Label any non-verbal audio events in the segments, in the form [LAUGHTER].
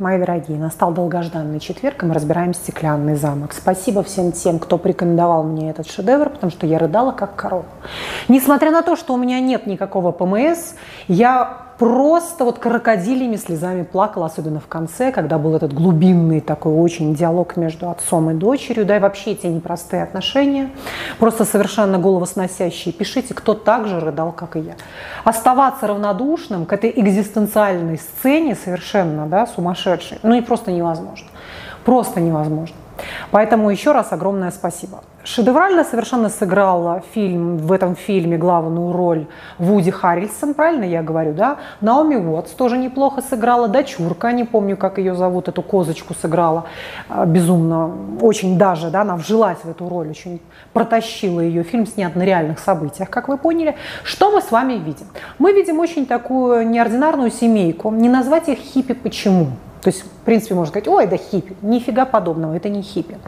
Мои дорогие, настал долгожданный четверг, и мы разбираем «Стеклянный замок». Спасибо всем тем, кто порекомендовал мне этот шедевр, потому что я рыдала как корова. Несмотря на то, что у меня нет никакого ПМС, я просто вот крокодилями слезами плакала, особенно в конце, когда был этот глубинный такой очень диалог между отцом и дочерью, да и вообще эти непростые отношения, просто совершенно головосносящие. Пишите, кто так же рыдал, как и я. Оставаться равнодушным к этой экзистенциальной сцене совершенно, да, сумасшедшей, ну и просто невозможно. Просто невозможно. Поэтому еще раз огромное спасибо. Шедеврально совершенно сыграла фильм, в этом фильме главную роль Вуди Харрельсон, правильно я говорю, да? Наоми Уотс тоже неплохо сыграла, дочурка, не помню, как ее зовут, эту козочку сыграла а, безумно, очень даже, да, она вжилась в эту роль, очень протащила ее. Фильм снят на реальных событиях, как вы поняли. Что мы с вами видим? Мы видим очень такую неординарную семейку, не назвать их хиппи почему? То есть, в принципе, можно сказать, ой, это хиппи. Нифига подобного, это не хиппи.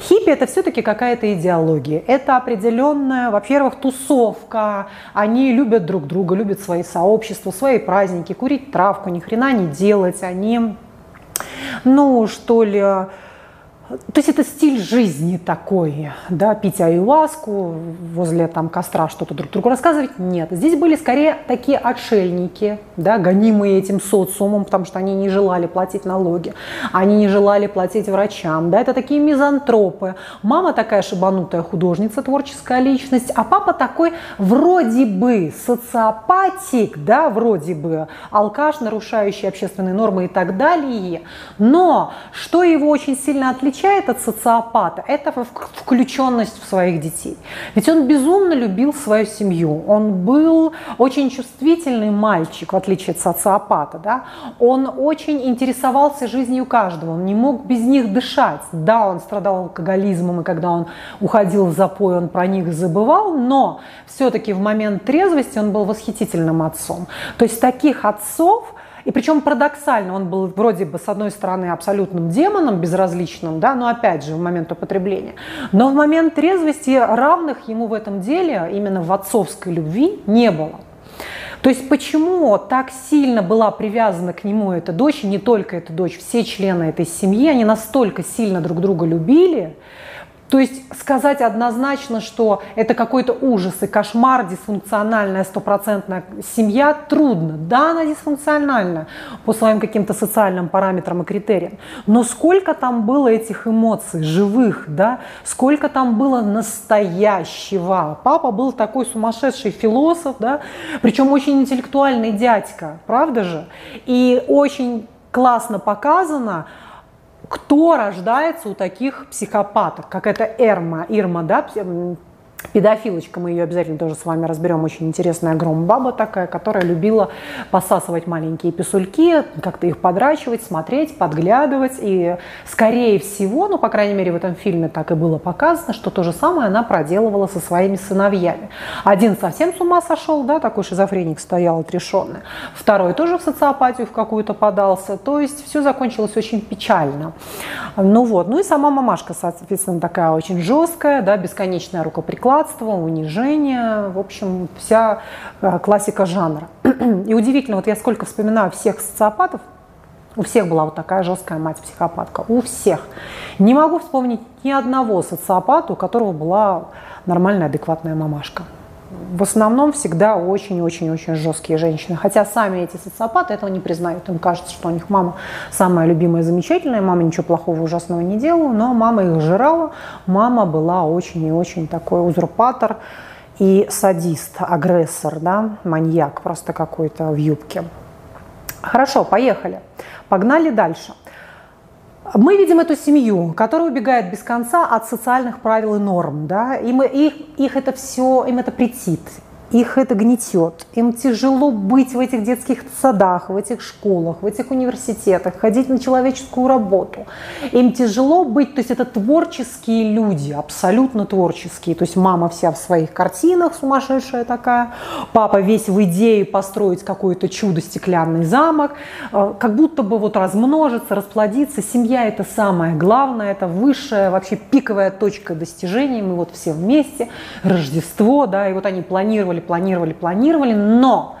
Хиппи – это все-таки какая-то идеология. Это определенная, во-первых, тусовка. Они любят друг друга, любят свои сообщества, свои праздники, курить травку, ни хрена не делать. Они, ну, что ли, то есть это стиль жизни такой, да, пить аюваску, возле там костра что-то друг другу рассказывать. Нет, здесь были скорее такие отшельники, да, гонимые этим социумом, потому что они не желали платить налоги, они не желали платить врачам, да, это такие мизантропы. Мама такая шибанутая художница, творческая личность, а папа такой вроде бы социопатик, да, вроде бы алкаш, нарушающий общественные нормы и так далее. Но что его очень сильно отличает отличает от социопата, это включенность в своих детей. Ведь он безумно любил свою семью. Он был очень чувствительный мальчик, в отличие от социопата. Да? Он очень интересовался жизнью каждого. Он не мог без них дышать. Да, он страдал алкоголизмом, и когда он уходил в запой, он про них забывал, но все-таки в момент трезвости он был восхитительным отцом. То есть таких отцов и причем парадоксально, он был вроде бы с одной стороны абсолютным демоном, безразличным, да, но опять же в момент употребления. Но в момент трезвости равных ему в этом деле, именно в отцовской любви, не было. То есть почему так сильно была привязана к нему эта дочь, и не только эта дочь, все члены этой семьи, они настолько сильно друг друга любили, то есть сказать однозначно, что это какой-то ужас и кошмар, дисфункциональная стопроцентная семья, трудно. Да, она дисфункциональна по своим каким-то социальным параметрам и критериям. Но сколько там было этих эмоций, живых, да? Сколько там было настоящего. Папа был такой сумасшедший философ, да? Причем очень интеллектуальный дядька, правда же? И очень классно показано, кто рождается у таких психопатов, как это Эрма, Ирма, да, Педофилочка, мы ее обязательно тоже с вами разберем, очень интересная громбаба такая, которая любила посасывать маленькие писульки, как-то их подрачивать, смотреть, подглядывать. И скорее всего, ну, по крайней мере, в этом фильме так и было показано, что то же самое она проделывала со своими сыновьями. Один совсем с ума сошел, да, такой шизофреник стоял отрешенный. Второй тоже в социопатию в какую-то подался. То есть все закончилось очень печально. Ну вот, ну и сама мамашка, соответственно, такая очень жесткая, да, бесконечная рукоприкладная злорадство, унижение, в общем, вся э, классика жанра. [CLEARS THROAT] И удивительно, вот я сколько вспоминаю всех социопатов, у всех была вот такая жесткая мать-психопатка. У всех. Не могу вспомнить ни одного социопата, у которого была нормальная, адекватная мамашка в основном всегда очень-очень-очень жесткие женщины. Хотя сами эти социопаты этого не признают. Им кажется, что у них мама самая любимая, замечательная, мама ничего плохого, ужасного не делала, но мама их жрала. Мама была очень и очень такой узурпатор и садист, агрессор, да, маньяк просто какой-то в юбке. Хорошо, поехали. Погнали дальше. Мы видим эту семью, которая убегает без конца от социальных правил и норм, да, и мы, их, их это все, им это претит, их это гнетет. Им тяжело быть в этих детских садах, в этих школах, в этих университетах, ходить на человеческую работу. Им тяжело быть, то есть это творческие люди, абсолютно творческие. То есть мама вся в своих картинах сумасшедшая такая, папа весь в идее построить какое-то чудо, стеклянный замок, э, как будто бы вот размножиться, расплодиться. Семья это самое главное, это высшая вообще пиковая точка достижений. Мы вот все вместе, Рождество, да, и вот они планировали планировали, планировали, но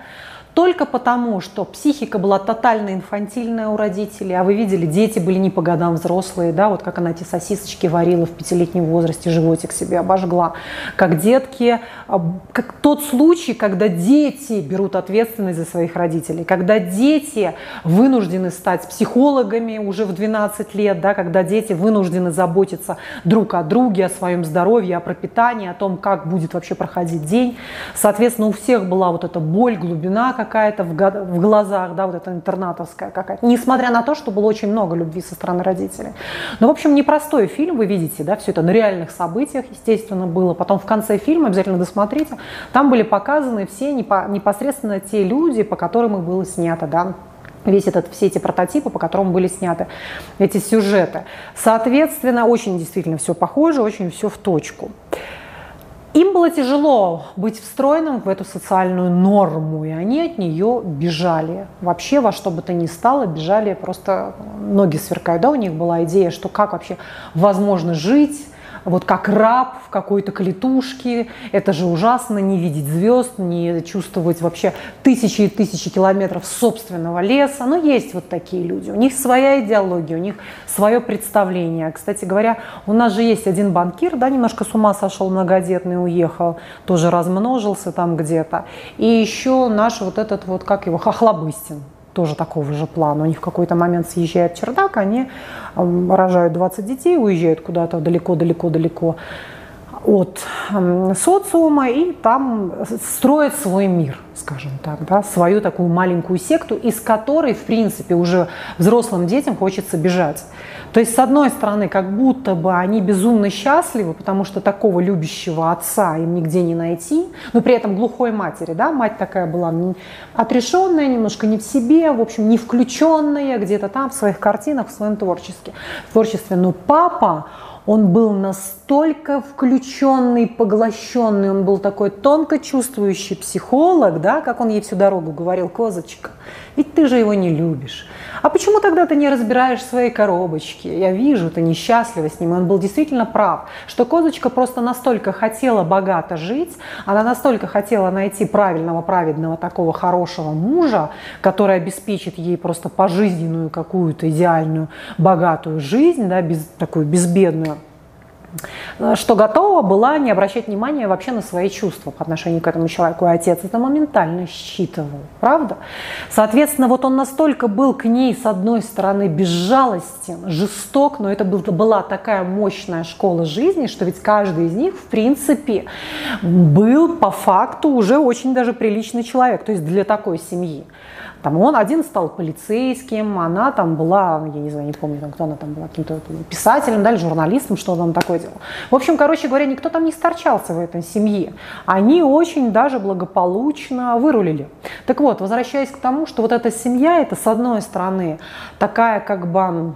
только потому, что психика была тотально инфантильная у родителей, а вы видели, дети были не по годам взрослые, да, вот как она эти сосисочки варила в пятилетнем возрасте, животик себе обожгла, как детки, а, как тот случай, когда дети берут ответственность за своих родителей, когда дети вынуждены стать психологами уже в 12 лет, да, когда дети вынуждены заботиться друг о друге, о своем здоровье, о пропитании, о том, как будет вообще проходить день. Соответственно, у всех была вот эта боль, глубина какая-то в, в глазах, да, вот эта интернатовская какая-то. Несмотря на то, что было очень много любви со стороны родителей. Но, в общем, непростой фильм, вы видите, да, все это на реальных событиях, естественно, было. Потом в конце фильма, обязательно досмотрите, там были показаны все непосредственно те люди, по которым их было снято, да, весь этот, все эти прототипы, по которым были сняты эти сюжеты. Соответственно, очень действительно все похоже, очень все в точку. Им было тяжело быть встроенным в эту социальную норму, и они от нее бежали. Вообще во что бы то ни стало, бежали просто ноги сверкают. Да, у них была идея, что как вообще возможно жить вот как раб в какой-то клетушке. Это же ужасно, не видеть звезд, не чувствовать вообще тысячи и тысячи километров собственного леса. Но есть вот такие люди. У них своя идеология, у них свое представление. Кстати говоря, у нас же есть один банкир, да, немножко с ума сошел, многодетный, уехал, тоже размножился там где-то. И еще наш вот этот вот, как его, Хохлобыстин, тоже такого же плана. У них в какой-то момент съезжает чердак, они рожают 20 детей, уезжают куда-то далеко-далеко-далеко от социума и там строят свой мир, скажем так, да, свою такую маленькую секту, из которой, в принципе, уже взрослым детям хочется бежать. То есть, с одной стороны, как будто бы они безумно счастливы, потому что такого любящего отца им нигде не найти, но при этом глухой матери, да, мать такая была отрешенная, немножко не в себе, в общем, не включенная где-то там в своих картинах, в своем творчестве. творчестве. Но папа, он был настолько включенный, поглощенный, он был такой тонко чувствующий психолог, да, как он ей всю дорогу говорил, козочка, ведь ты же его не любишь. А почему тогда ты не разбираешь свои коробочки? Я вижу, ты несчастлива с ним. И он был действительно прав, что козочка просто настолько хотела богато жить, она настолько хотела найти правильного, праведного, такого хорошего мужа, который обеспечит ей просто пожизненную какую-то идеальную, богатую жизнь, да, без, такую безбедную что готова была не обращать внимания вообще на свои чувства по отношению к этому человеку. И отец это моментально считывал, правда? Соответственно, вот он настолько был к ней, с одной стороны, безжалостен, жесток, но это была такая мощная школа жизни, что ведь каждый из них, в принципе, был по факту уже очень даже приличный человек, то есть для такой семьи. Там он один стал полицейским, она там была, я не знаю, не помню, там, кто она там была, каким-то писателем, да, или журналистом, что он такое делал. В общем, короче говоря, никто там не старчался в этой семье. Они очень даже благополучно вырулили. Так вот, возвращаясь к тому, что вот эта семья, это с одной стороны такая как бы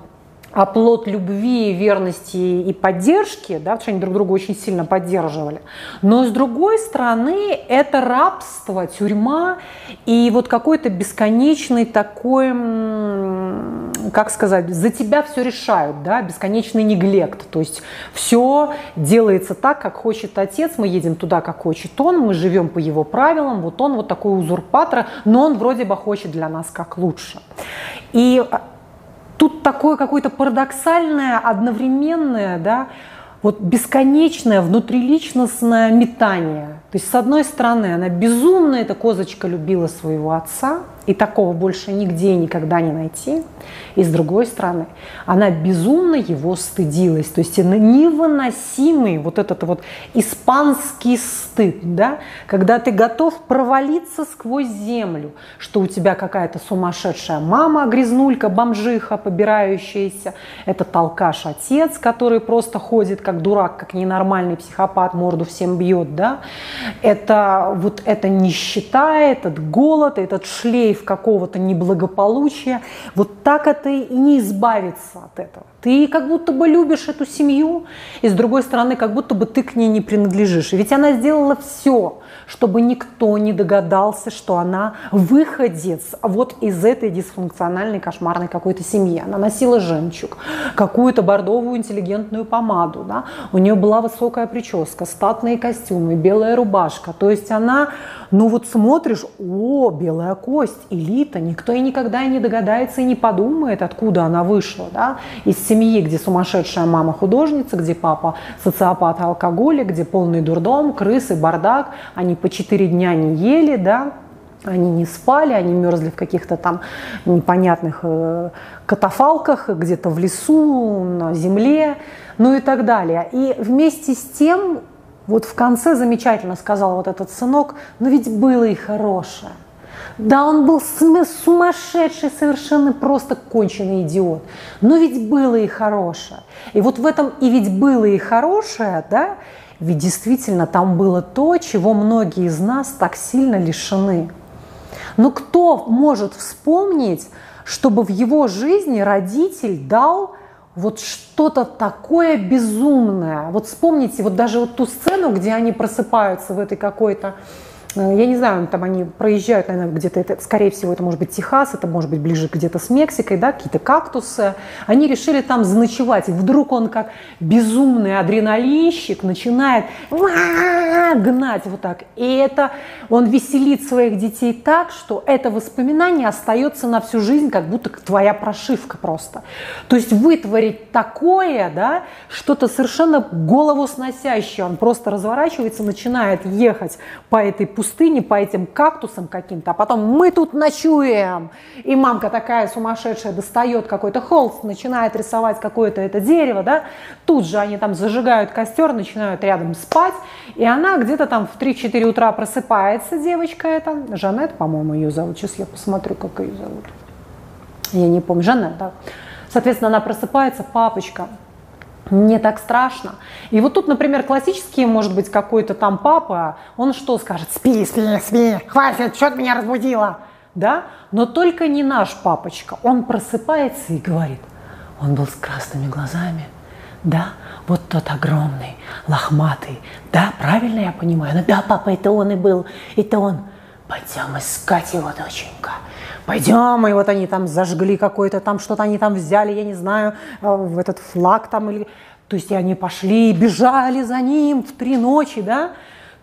оплот любви, верности и поддержки, да, потому что они друг друга очень сильно поддерживали. Но с другой стороны, это рабство, тюрьма и вот какой-то бесконечный такой, как сказать, за тебя все решают, да, бесконечный неглект. То есть все делается так, как хочет отец, мы едем туда, как хочет он, мы живем по его правилам, вот он вот такой узурпатор, но он вроде бы хочет для нас как лучше. И тут такое какое-то парадоксальное, одновременное, да, вот бесконечное внутриличностное метание. То есть, с одной стороны, она безумно, эта козочка любила своего отца, и такого больше нигде никогда не найти. И с другой стороны, она безумно его стыдилась. То есть невыносимый вот этот вот испанский стыд, да, когда ты готов провалиться сквозь землю, что у тебя какая-то сумасшедшая мама, грязнулька, бомжиха, побирающаяся, это толкаш отец, который просто ходит как дурак, как ненормальный психопат, морду всем бьет, да, это вот эта нищета, этот голод, этот шлейф какого-то неблагополучия. Вот так это и не избавиться от этого. Ты как будто бы любишь эту семью, и с другой стороны, как будто бы ты к ней не принадлежишь. И ведь она сделала все, чтобы никто не догадался, что она выходец вот из этой дисфункциональной, кошмарной какой-то семьи. Она носила жемчуг, какую-то бордовую интеллигентную помаду, да? у нее была высокая прическа, статные костюмы, белая рубашка. То есть она, ну вот смотришь, о, белая кость, элита, никто и никогда и не догадается и не подумает, откуда она вышла, да? из семьи, где сумасшедшая мама художница, где папа социопат алкоголик, где полный дурдом, крысы, бардак, они по четыре дня не ели, да, они не спали, они мерзли в каких-то там непонятных э, катафалках, где-то в лесу, на земле, ну и так далее. И вместе с тем, вот в конце замечательно сказал вот этот сынок, но ведь было и хорошее. Да, он был сумасшедший, совершенно просто конченый идиот. Но ведь было и хорошее. И вот в этом и ведь было и хорошее, да, ведь действительно там было то, чего многие из нас так сильно лишены. Но кто может вспомнить, чтобы в его жизни родитель дал вот что-то такое безумное. Вот вспомните вот даже вот ту сцену, где они просыпаются в этой какой-то я не знаю, там они проезжают, наверное, где-то, это, скорее всего, это может быть Техас, это может быть ближе где-то с Мексикой, да, какие-то кактусы. Они решили там заночевать. И вдруг он как безумный адреналинщик начинает гнать вот так. И это он веселит своих детей так, что это воспоминание остается на всю жизнь, как будто твоя прошивка просто. То есть вытворить такое, да, что-то совершенно голову сносящее. Он просто разворачивается, начинает ехать по этой пустыне по этим кактусам каким-то, а потом мы тут ночуем. И мамка такая сумасшедшая достает какой-то холст, начинает рисовать какое-то это дерево, да. Тут же они там зажигают костер, начинают рядом спать. И она где-то там в 3-4 утра просыпается, девочка эта. Жанет, по-моему, ее зовут. Сейчас я посмотрю, как ее зовут. Я не помню. Жанет, да. Соответственно, она просыпается, папочка, мне так страшно. И вот тут, например, классический, может быть, какой-то там папа, он что скажет? Спи, спи, спи, хватит, что ты меня разбудила? Да? Но только не наш папочка. Он просыпается и говорит, он был с красными глазами, да, вот тот огромный, лохматый, да, правильно я понимаю? Ну да, папа, это он и был, это он. Пойдем искать его, доченька пойдем, и вот они там зажгли какой-то там, что-то они там взяли, я не знаю, э, в этот флаг там, или... то есть и они пошли, бежали за ним в три ночи, да,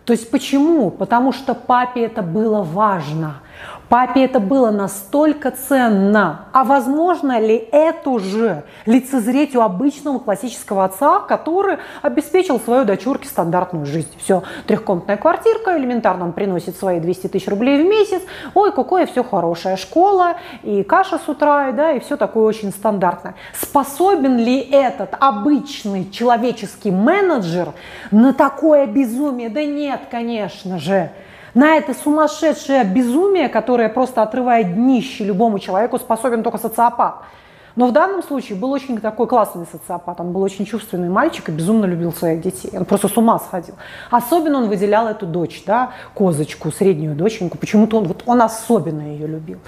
то есть почему? Потому что папе это было важно. Папе это было настолько ценно. А возможно ли эту же лицезреть у обычного классического отца, который обеспечил свою дочурке стандартную жизнь? Все, трехкомнатная квартирка, элементарно он приносит свои 200 тысяч рублей в месяц. Ой, какое все хорошая школа, и каша с утра, и, да, и все такое очень стандартное. Способен ли этот обычный человеческий менеджер на такое безумие? Да нет, конечно же на это сумасшедшее безумие, которое просто отрывает днище любому человеку, способен только социопат. Но в данном случае был очень такой классный социопат. Он был очень чувственный мальчик и безумно любил своих детей. Он просто с ума сходил. Особенно он выделял эту дочь, да, козочку, среднюю доченьку. Почему-то он, вот, он особенно ее любил.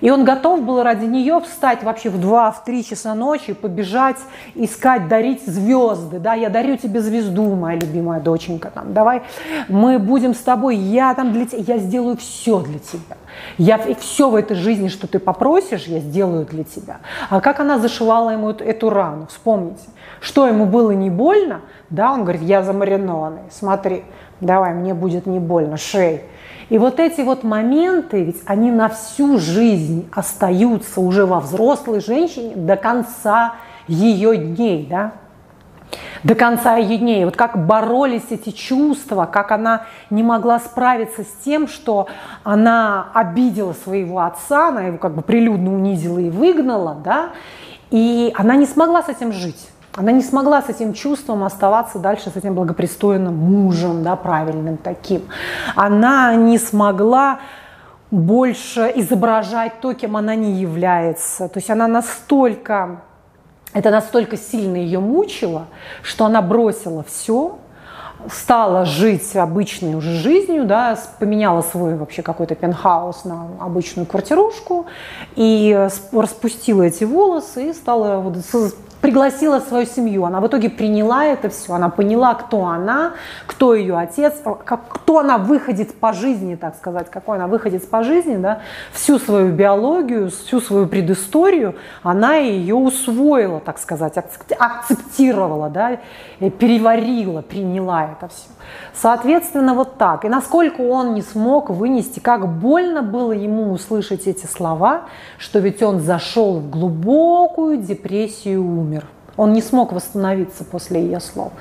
И он готов был ради нее встать вообще в 2-3 часа ночи, побежать, искать, дарить звезды. Да, я дарю тебе звезду, моя любимая доченька. Там, давай мы будем с тобой, я там для тебя, я сделаю все для тебя. Я все в этой жизни, что ты попросишь, я сделаю для тебя. А как она зашивала ему эту, эту рану, вспомните. Что ему было не больно, да, он говорит, я замаринованный, смотри, давай, мне будет не больно, шей. И вот эти вот моменты, ведь они на всю жизнь остаются уже во взрослой женщине до конца ее дней, да? До конца ее дней. Вот как боролись эти чувства, как она не могла справиться с тем, что она обидела своего отца, она его как бы прилюдно унизила и выгнала, да? И она не смогла с этим жить. Она не смогла с этим чувством оставаться дальше с этим благопристойным мужем, да, правильным таким. Она не смогла больше изображать то, кем она не является. То есть она настолько, это настолько сильно ее мучило, что она бросила все, стала жить обычной уже жизнью, да, поменяла свой вообще какой-то пентхаус на обычную квартирушку и распустила эти волосы и стала вот пригласила свою семью. Она в итоге приняла это все, она поняла, кто она, кто ее отец, как, кто она выходит по жизни, так сказать, какой она выходит по жизни, да, всю свою биологию, всю свою предысторию, она ее усвоила, так сказать, акцептировала, да, переварила, приняла это все. Соответственно, вот так. И насколько он не смог вынести, как больно было ему услышать эти слова, что ведь он зашел в глубокую депрессию и умер. Он не смог восстановиться после ее слов.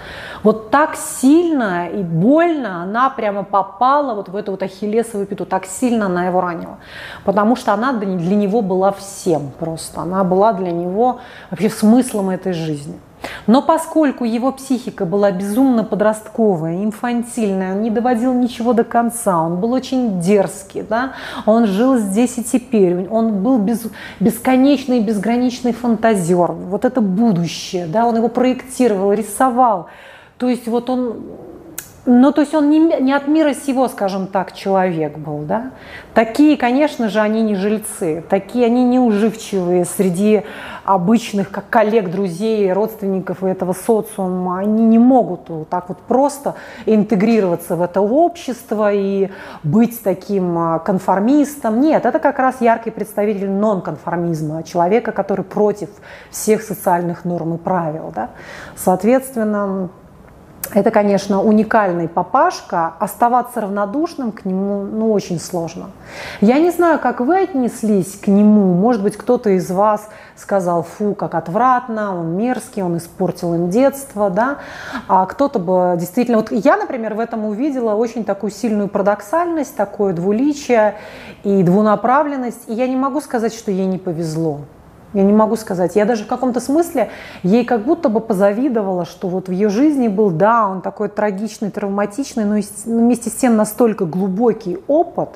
Вот так сильно и больно она прямо попала вот в эту вот ахиллесовую пяту, так сильно она его ранила. Потому что она для него была всем просто. Она была для него вообще смыслом этой жизни. Но поскольку его психика была безумно подростковая, инфантильная, он не доводил ничего до конца, он был очень дерзкий, да? он жил здесь и теперь, он был без, бесконечный, безграничный фантазер, вот это будущее, да? он его проектировал, рисовал. То есть вот он ну, то есть он не, не от мира сего, скажем так, человек был, да. Такие, конечно же, они не жильцы, такие они неуживчивые среди обычных, как коллег, друзей, родственников этого социума. Они не могут вот так вот просто интегрироваться в это общество и быть таким а, конформистом. Нет, это как раз яркий представитель нонконформизма, человека, который против всех социальных норм и правил, да. Соответственно, это, конечно, уникальный папашка. Оставаться равнодушным к нему, ну, очень сложно. Я не знаю, как вы отнеслись к нему. Может быть, кто-то из вас сказал, фу, как отвратно, он мерзкий, он испортил им детство, да. А кто-то бы действительно... Вот я, например, в этом увидела очень такую сильную парадоксальность, такое двуличие и двунаправленность. И я не могу сказать, что ей не повезло. Я не могу сказать. Я даже в каком-то смысле ей как будто бы позавидовала, что вот в ее жизни был, да, он такой трагичный, травматичный, но вместе с тем настолько глубокий опыт,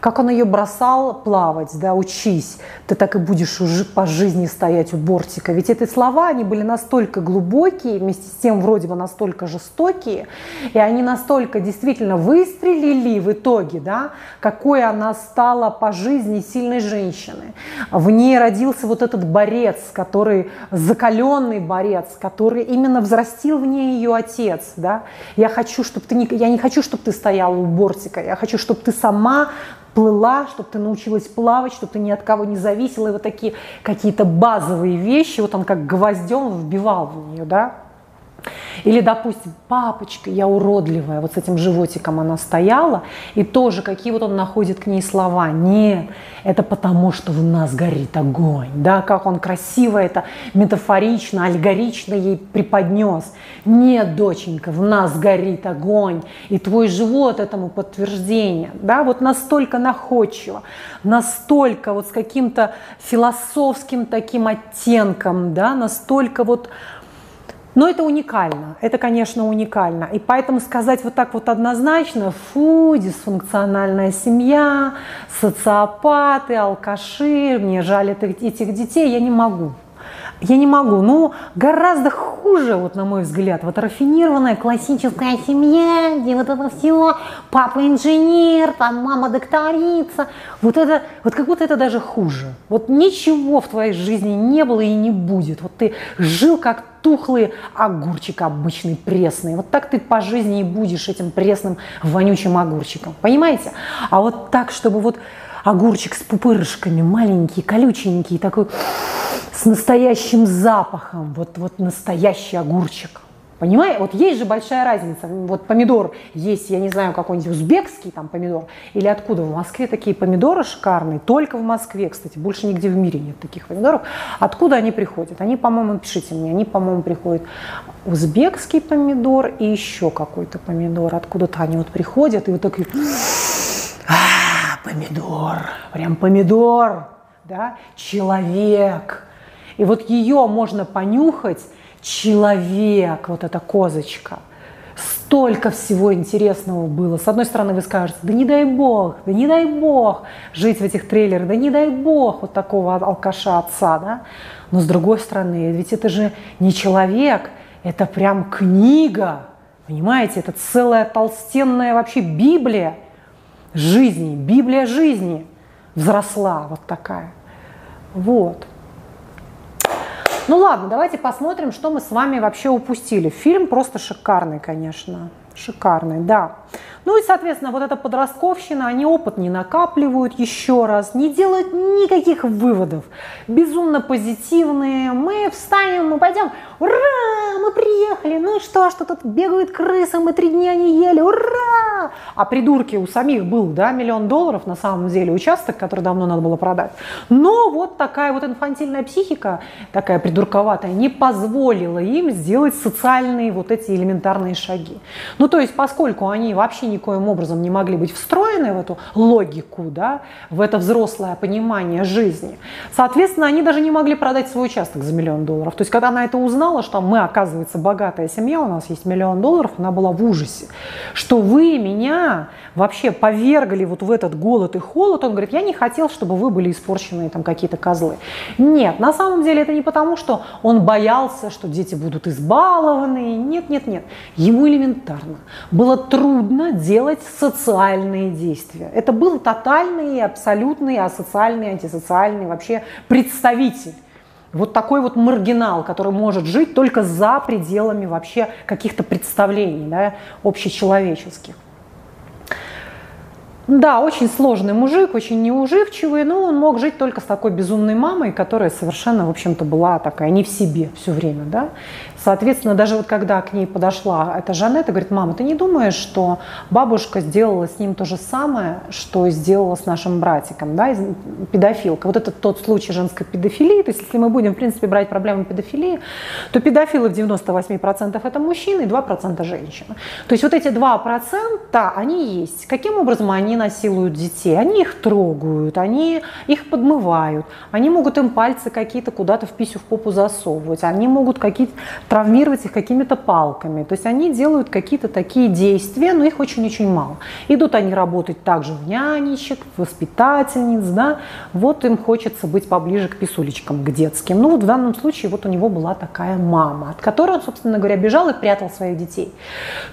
как он ее бросал плавать, да, учись, ты так и будешь уже по жизни стоять у бортика. Ведь эти слова, они были настолько глубокие, вместе с тем вроде бы настолько жестокие, и они настолько действительно выстрелили в итоге, да, какой она стала по жизни сильной женщины. В ней родился вот этот борец, который, закаленный борец, который именно взрастил в ней ее отец, да. Я хочу, чтобы ты не, я не хочу, чтобы ты стояла у бортика, я хочу, чтобы ты сама плыла, чтобы ты научилась плавать, чтобы ты ни от кого не зависела. И вот такие какие-то базовые вещи, вот он как гвоздем вбивал в нее, да. Или, допустим, папочка, я уродливая, вот с этим животиком она стояла, и тоже какие вот он находит к ней слова. Нет, это потому, что в нас горит огонь. Да, как он красиво это метафорично, аллегорично ей преподнес. Нет, доченька, в нас горит огонь, и твой живот этому подтверждение. Да, вот настолько находчиво, настолько вот с каким-то философским таким оттенком, да, настолько вот но это уникально, это, конечно, уникально. И поэтому сказать вот так вот однозначно, фу, дисфункциональная семья, социопаты, алкаши, мне жаль этих детей, я не могу. Я не могу. Ну, гораздо хуже, вот на мой взгляд, вот рафинированная классическая семья, где вот это все, папа инженер, там мама докторица. Вот это, вот как будто это даже хуже. Вот ничего в твоей жизни не было и не будет. Вот ты жил как тухлый огурчик обычный, пресный. Вот так ты по жизни и будешь этим пресным, вонючим огурчиком. Понимаете? А вот так, чтобы вот огурчик с пупырышками, маленький, колюченький, такой с настоящим запахом, вот, вот настоящий огурчик. Понимаете? Вот есть же большая разница. Вот помидор есть, я не знаю, какой-нибудь узбекский там помидор, или откуда в Москве такие помидоры шикарные, только в Москве, кстати, больше нигде в мире нет таких помидоров. Откуда они приходят? Они, по-моему, пишите мне, они, по-моему, приходят узбекский помидор и еще какой-то помидор. Откуда-то они вот приходят и вот такие, помидор, прям помидор, да, человек. И вот ее можно понюхать, человек, вот эта козочка. Столько всего интересного было. С одной стороны, вы скажете, да не дай бог, да не дай бог жить в этих трейлерах, да не дай бог вот такого алкаша отца, да. Но с другой стороны, ведь это же не человек, это прям книга, Понимаете, это целая толстенная вообще Библия жизни, Библия жизни взросла вот такая. Вот. Ну ладно, давайте посмотрим, что мы с вами вообще упустили. Фильм просто шикарный, конечно. Шикарный, да. Ну и, соответственно, вот эта подростковщина, они опыт не накапливают еще раз, не делают никаких выводов. Безумно позитивные. Мы встанем, мы пойдем, ура, мы приехали, ну и что, что тут бегают крысы, мы три дня не ели, ура! А придурки у самих был, да, миллион долларов на самом деле, участок, который давно надо было продать. Но вот такая вот инфантильная психика, такая придурковатая, не позволила им сделать социальные вот эти элементарные шаги. Ну то есть, поскольку они вообще никоим образом не могли быть встроены в эту логику, да, в это взрослое понимание жизни, соответственно, они даже не могли продать свой участок за миллион долларов. То есть, когда она это узнала, что мы, оказывается, богатая семья, у нас есть миллион долларов, она была в ужасе, что вы меня вообще повергли вот в этот голод и холод. Он говорит, я не хотел, чтобы вы были испорченные там какие-то козлы. Нет, на самом деле это не потому, что он боялся, что дети будут избалованы. Нет, нет, нет. Ему элементарно было трудно делать социальные действия. Это был тотальный, абсолютный, асоциальный, антисоциальный вообще представитель вот такой вот маргинал, который может жить только за пределами вообще каких-то представлений да, общечеловеческих. Да, очень сложный мужик, очень неуживчивый, но он мог жить только с такой безумной мамой, которая совершенно, в общем-то, была такая не в себе все время, да. Соответственно, даже вот когда к ней подошла эта Жанетта, говорит, мама, ты не думаешь, что бабушка сделала с ним то же самое, что сделала с нашим братиком, да, педофилка. Вот это тот случай женской педофилии, то есть если мы будем, в принципе, брать проблему педофилии, то педофилы в 98% это мужчины и 2% женщины. То есть вот эти 2% они есть. Каким образом они насилуют детей? Они их трогают, они их подмывают, они могут им пальцы какие-то куда-то в писю в попу засовывать, они могут какие-то травмировать их какими-то палками. То есть они делают какие-то такие действия, но их очень-очень мало. Идут они работать также в нянечек, в воспитательниц, да, вот им хочется быть поближе к писулечкам, к детским. Ну вот в данном случае вот у него была такая мама, от которой он, собственно говоря, бежал и прятал своих детей.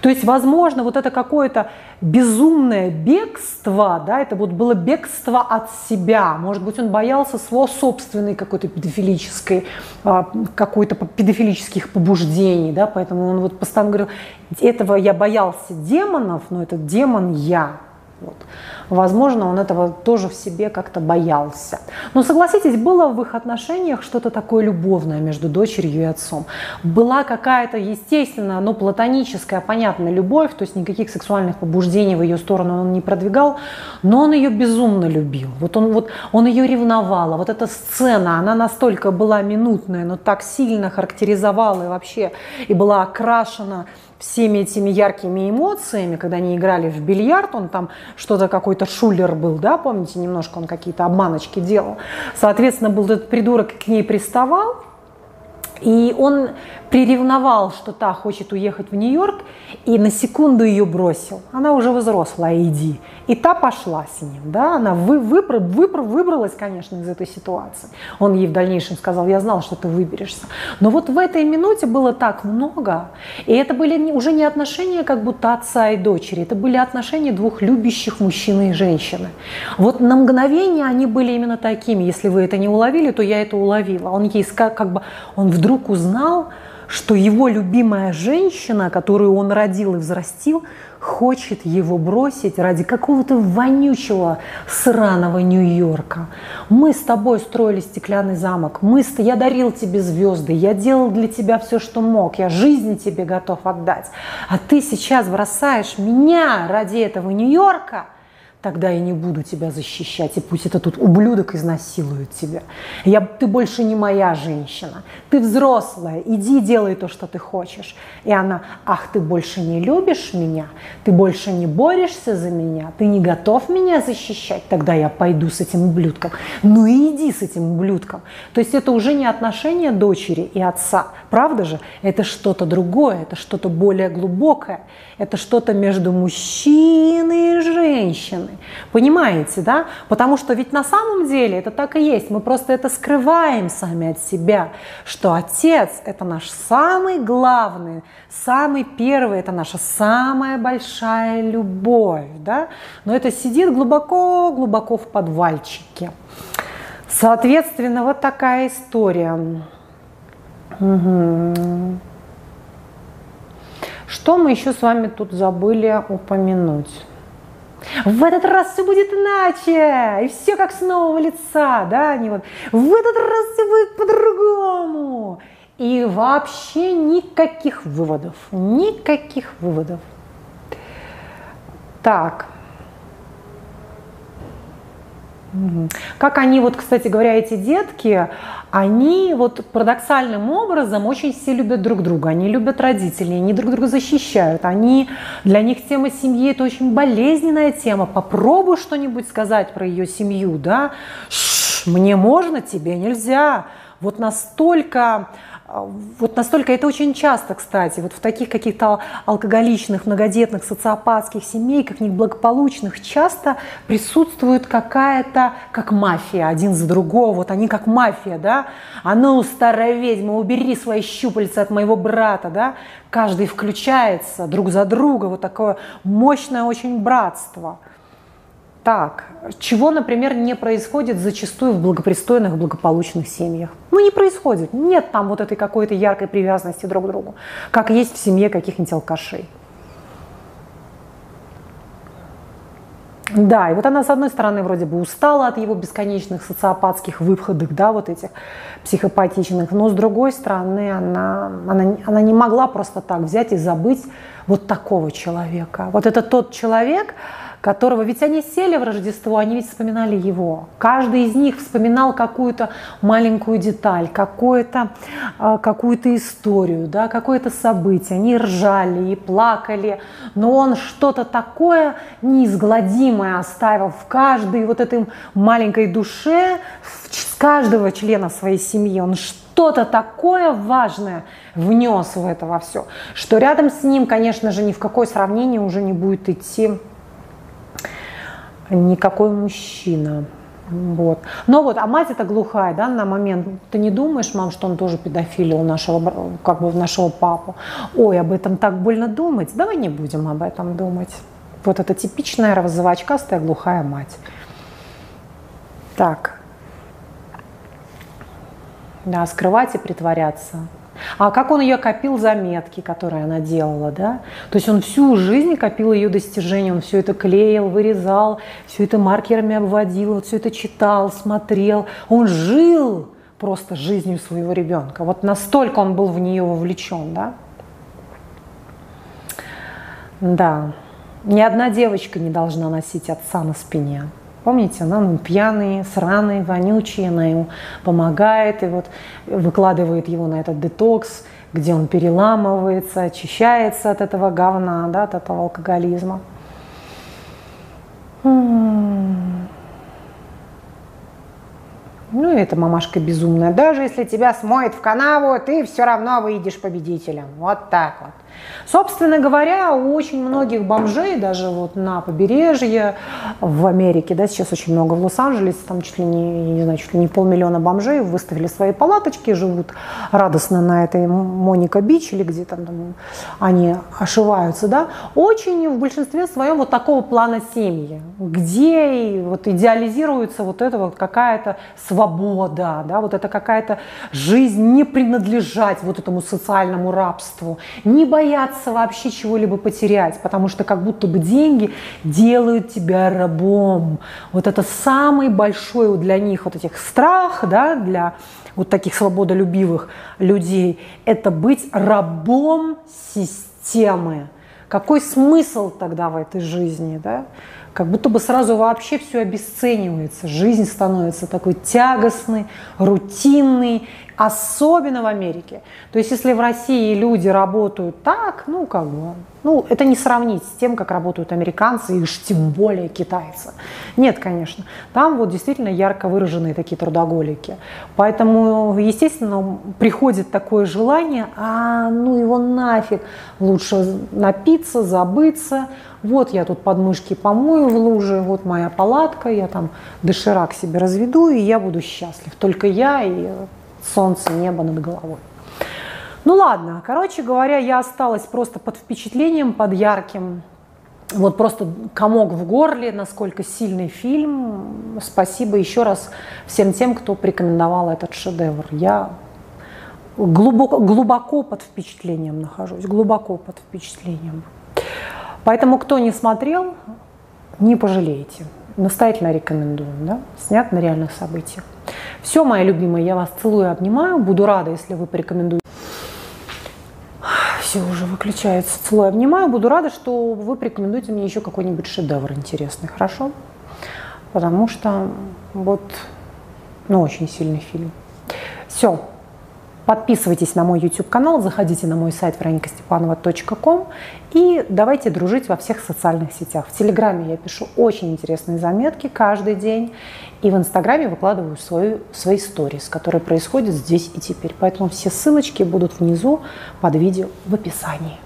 То есть, возможно, вот это какое-то безумное бегство, да, это вот было бегство от себя. Может быть, он боялся своего собственной какой-то педофилической, а, какой-то педофилических побуждений, да, поэтому он вот постоянно говорил, этого я боялся демонов, но этот демон я. Вот. Возможно, он этого тоже в себе как-то боялся. Но согласитесь, было в их отношениях что-то такое любовное между дочерью и отцом. Была какая-то естественная, но платоническая, понятная любовь, то есть никаких сексуальных побуждений в ее сторону он не продвигал, но он ее безумно любил. Вот он, вот, он ее ревновал. А вот эта сцена, она настолько была минутная, но так сильно характеризовала и вообще и была окрашена всеми этими яркими эмоциями, когда они играли в бильярд, он там что-то какой-то шулер был, да, помните, немножко он какие-то обманочки делал. Соответственно, был этот придурок к ней приставал, и он приревновал, что та хочет уехать в Нью-Йорк, и на секунду ее бросил. Она уже взрослая, иди. И та пошла с ним. Да? Она вы, выбр, выбр, выбралась, конечно, из этой ситуации. Он ей в дальнейшем сказал, я знал, что ты выберешься. Но вот в этой минуте было так много. И это были уже не отношения как будто отца и дочери. Это были отношения двух любящих мужчины и женщины. Вот на мгновение они были именно такими. Если вы это не уловили, то я это уловила. Он ей как бы, он вдруг узнал, что его любимая женщина, которую он родил и взрастил, хочет его бросить ради какого-то вонючего сраного Нью-Йорка. Мы с тобой строили стеклянный замок, мы с... я дарил тебе звезды, я делал для тебя все, что мог, я жизнь тебе готов отдать. А ты сейчас бросаешь меня ради этого Нью-Йорка – тогда я не буду тебя защищать, и пусть этот тут ублюдок изнасилует тебя. Я, ты больше не моя женщина, ты взрослая, иди делай то, что ты хочешь. И она, ах, ты больше не любишь меня, ты больше не борешься за меня, ты не готов меня защищать, тогда я пойду с этим ублюдком. Ну и иди с этим ублюдком. То есть это уже не отношение дочери и отца, правда же? Это что-то другое, это что-то более глубокое, это что-то между мужчиной и женщиной. Понимаете, да? Потому что ведь на самом деле это так и есть. Мы просто это скрываем сами от себя, что отец – это наш самый главный, самый первый, это наша самая большая любовь, да? Но это сидит глубоко-глубоко в подвальчике. Соответственно, вот такая история. Угу. Что мы еще с вами тут забыли упомянуть? В этот раз все будет иначе, и все как с нового лица, да, не вот. В этот раз все будет по-другому. И вообще никаких выводов, никаких выводов. Так, как они, вот, кстати говоря, эти детки, они вот парадоксальным образом очень все любят друг друга, они любят родителей, они друг друга защищают, они, для них тема семьи это очень болезненная тема. Попробуй что-нибудь сказать про ее семью, да, Ш, мне можно, тебе нельзя. Вот настолько вот настолько это очень часто, кстати, вот в таких каких-то алкоголичных, многодетных, социопатских семейках, неблагополучных, часто присутствует какая-то, как мафия, один за другого, вот они как мафия, да, а ну, старая ведьма, убери свои щупальца от моего брата, да, каждый включается друг за друга, вот такое мощное очень братство – так, чего, например, не происходит зачастую в благопристойных, благополучных семьях? Ну, не происходит. Нет там вот этой какой-то яркой привязанности друг к другу, как есть в семье каких-нибудь алкашей. Да, и вот она, с одной стороны, вроде бы устала от его бесконечных социопатских выходок, да, вот этих психопатичных, но с другой стороны, она, она, она не могла просто так взять и забыть вот такого человека. Вот это тот человек, которого, ведь они сели в Рождество, они ведь вспоминали его. Каждый из них вспоминал какую-то маленькую деталь, какую-то а, какую-то историю, да, какое-то событие. Они ржали и плакали, но он что-то такое неизгладимое оставил в каждой вот этой маленькой душе, с каждого члена своей семьи. Он что-то такое важное внес в это во все, что рядом с ним, конечно же, ни в какое сравнение уже не будет идти никакой мужчина. Вот. Но вот, а мать это глухая, да, на момент. Ты не думаешь, мам, что он тоже педофилил нашего, как бы нашего папу? Ой, об этом так больно думать. Давай не будем об этом думать. Вот это типичная розовочкастая глухая мать. Так. Да, скрывать и притворяться. А как он ее копил заметки, которые она делала, да? То есть он всю жизнь копил ее достижения, он все это клеил, вырезал, все это маркерами обводил, вот все это читал, смотрел. Он жил просто жизнью своего ребенка. Вот настолько он был в нее вовлечен, да? Да. Ни одна девочка не должна носить отца на спине. Помните, она ну, пьяный, сраный, вонючий, она ему помогает и вот выкладывает его на этот детокс, где он переламывается, очищается от этого говна, да, от этого алкоголизма. Ну, и эта мамашка безумная. Даже если тебя смоет в канаву, ты все равно выйдешь победителем. Вот так вот. Собственно говоря, у очень многих бомжей, даже вот на побережье в Америке, да, сейчас очень много в Лос-Анджелесе, там чуть ли не, не знаю, чуть ли не полмиллиона бомжей выставили свои палаточки, живут радостно на этой Моника Бич или где там, там они ошиваются, да, очень в большинстве своем вот такого плана семьи, где вот идеализируется вот эта вот какая-то свобода, да, вот это какая-то жизнь не принадлежать вот этому социальному рабству, не бояться боятся вообще чего-либо потерять, потому что как будто бы деньги делают тебя рабом. Вот это самый большой для них вот этих страх, да, для вот таких свободолюбивых людей, это быть рабом системы. Какой смысл тогда в этой жизни, да? Как будто бы сразу вообще все обесценивается. Жизнь становится такой тягостной, рутинной, Особенно в Америке. То есть, если в России люди работают так, ну, как бы, ну, это не сравнить с тем, как работают американцы и уж тем более китайцы. Нет, конечно. Там вот действительно ярко выраженные такие трудоголики. Поэтому, естественно, приходит такое желание, а ну его нафиг, лучше напиться, забыться, вот я тут подмышки помою в луже, вот моя палатка, я там доширак себе разведу, и я буду счастлив. Только я и солнце, небо над головой. Ну ладно, короче говоря, я осталась просто под впечатлением, под ярким, вот просто комок в горле, насколько сильный фильм. Спасибо еще раз всем тем, кто порекомендовал этот шедевр. Я глубоко, глубоко под впечатлением нахожусь, глубоко под впечатлением. Поэтому, кто не смотрел, не пожалеете. Настоятельно рекомендую. Да? Снят на реальных событиях. Все, мои любимые, я вас целую и обнимаю. Буду рада, если вы порекомендуете. Все уже выключается. Целую, обнимаю. Буду рада, что вы порекомендуете мне еще какой-нибудь шедевр интересный. Хорошо? Потому что вот, ну, очень сильный фильм. Все. Подписывайтесь на мой YouTube-канал, заходите на мой сайт вероникастепанова.ком и давайте дружить во всех социальных сетях. В Телеграме я пишу очень интересные заметки каждый день, и в Инстаграме выкладываю свою, свои сторис, которые происходят здесь и теперь. Поэтому все ссылочки будут внизу под видео в описании.